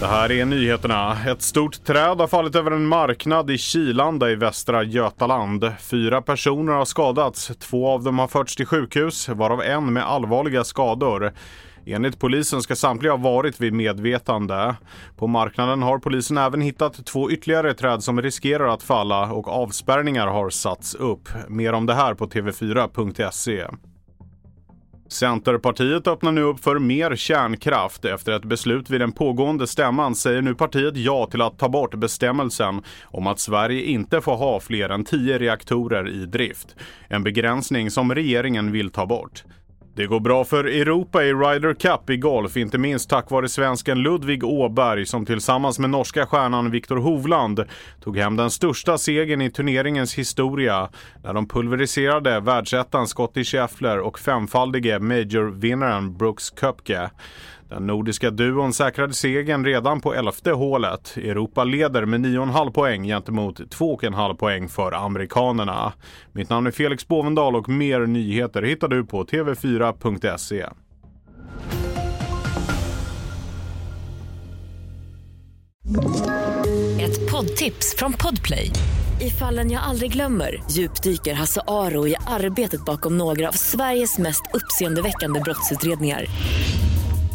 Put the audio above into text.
Det här är nyheterna. Ett stort träd har fallit över en marknad i Kilanda i Västra Götaland. Fyra personer har skadats. Två av dem har förts till sjukhus, varav en med allvarliga skador. Enligt polisen ska samtliga ha varit vid medvetande. På marknaden har polisen även hittat två ytterligare träd som riskerar att falla och avspärrningar har satts upp. Mer om det här på tv4.se. Centerpartiet öppnar nu upp för mer kärnkraft. Efter ett beslut vid den pågående stämman säger nu partiet ja till att ta bort bestämmelsen om att Sverige inte får ha fler än tio reaktorer i drift. En begränsning som regeringen vill ta bort. Det går bra för Europa i Ryder Cup i golf, inte minst tack vare svensken Ludvig Åberg som tillsammans med norska stjärnan Viktor Hovland tog hem den största segern i turneringens historia när de pulveriserade världsettan Scottie Scheffler och femfaldige majorvinnaren Brooks Koepke. Den nordiska duon säkrade segern redan på elfte hålet. Europa leder med 9,5 poäng gentemot 2,5 poäng för amerikanerna. Mitt namn är Felix Bovendal och mer nyheter hittar du på tv4.se. Ett poddtips från Podplay. I fallen jag aldrig glömmer djupdyker Hasse Aro i arbetet bakom några av Sveriges mest uppseendeväckande brottsutredningar